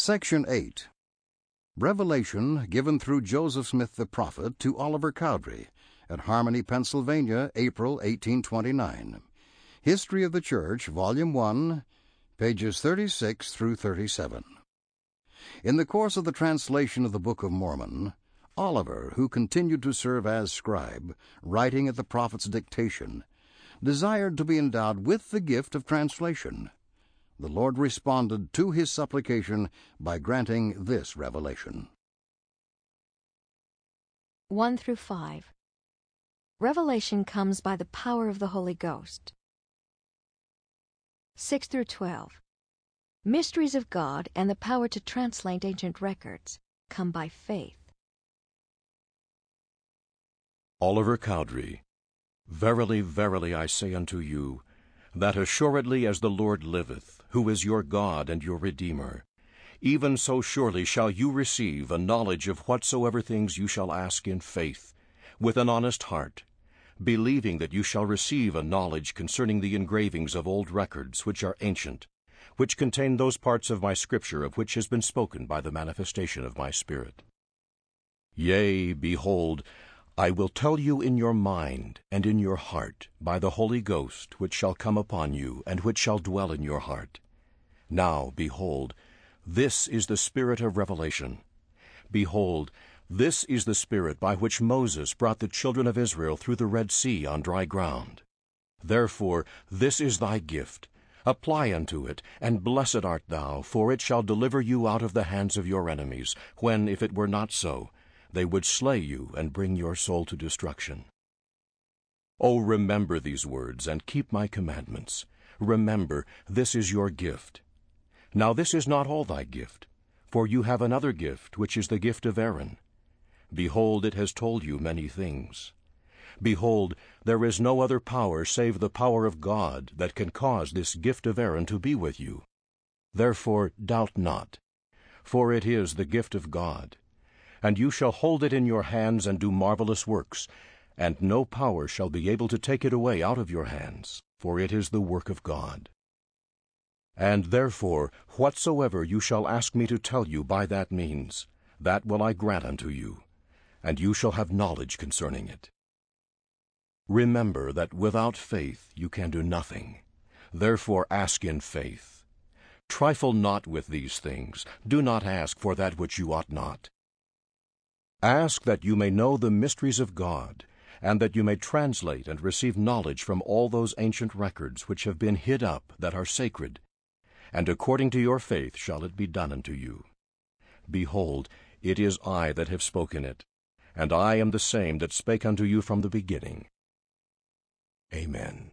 Section 8 Revelation given through Joseph Smith the prophet to Oliver Cowdery at Harmony, Pennsylvania, April 1829. History of the Church, Volume 1, pages 36 through 37. In the course of the translation of the Book of Mormon, Oliver, who continued to serve as scribe, writing at the prophet's dictation, desired to be endowed with the gift of translation. The Lord responded to his supplication by granting this revelation. 1 through 5. Revelation comes by the power of the Holy Ghost. 6 through 12. Mysteries of God and the power to translate ancient records come by faith. Oliver Cowdery, Verily, verily, I say unto you, that assuredly as the Lord liveth, who is your God and your Redeemer, even so surely shall you receive a knowledge of whatsoever things you shall ask in faith, with an honest heart, believing that you shall receive a knowledge concerning the engravings of old records which are ancient, which contain those parts of my Scripture of which has been spoken by the manifestation of my Spirit. Yea, behold, I will tell you in your mind and in your heart by the Holy Ghost which shall come upon you and which shall dwell in your heart. Now, behold, this is the Spirit of revelation. Behold, this is the Spirit by which Moses brought the children of Israel through the Red Sea on dry ground. Therefore, this is thy gift. Apply unto it, and blessed art thou, for it shall deliver you out of the hands of your enemies, when, if it were not so, they would slay you and bring your soul to destruction. O remember these words, and keep my commandments. Remember, this is your gift. Now this is not all thy gift, for you have another gift, which is the gift of Aaron. Behold, it has told you many things. Behold, there is no other power save the power of God that can cause this gift of Aaron to be with you. Therefore doubt not, for it is the gift of God and you shall hold it in your hands and do marvelous works, and no power shall be able to take it away out of your hands, for it is the work of God. And therefore, whatsoever you shall ask me to tell you by that means, that will I grant unto you, and you shall have knowledge concerning it. Remember that without faith you can do nothing. Therefore ask in faith. Trifle not with these things. Do not ask for that which you ought not. Ask that you may know the mysteries of God, and that you may translate and receive knowledge from all those ancient records which have been hid up that are sacred. And according to your faith shall it be done unto you. Behold, it is I that have spoken it, and I am the same that spake unto you from the beginning. Amen.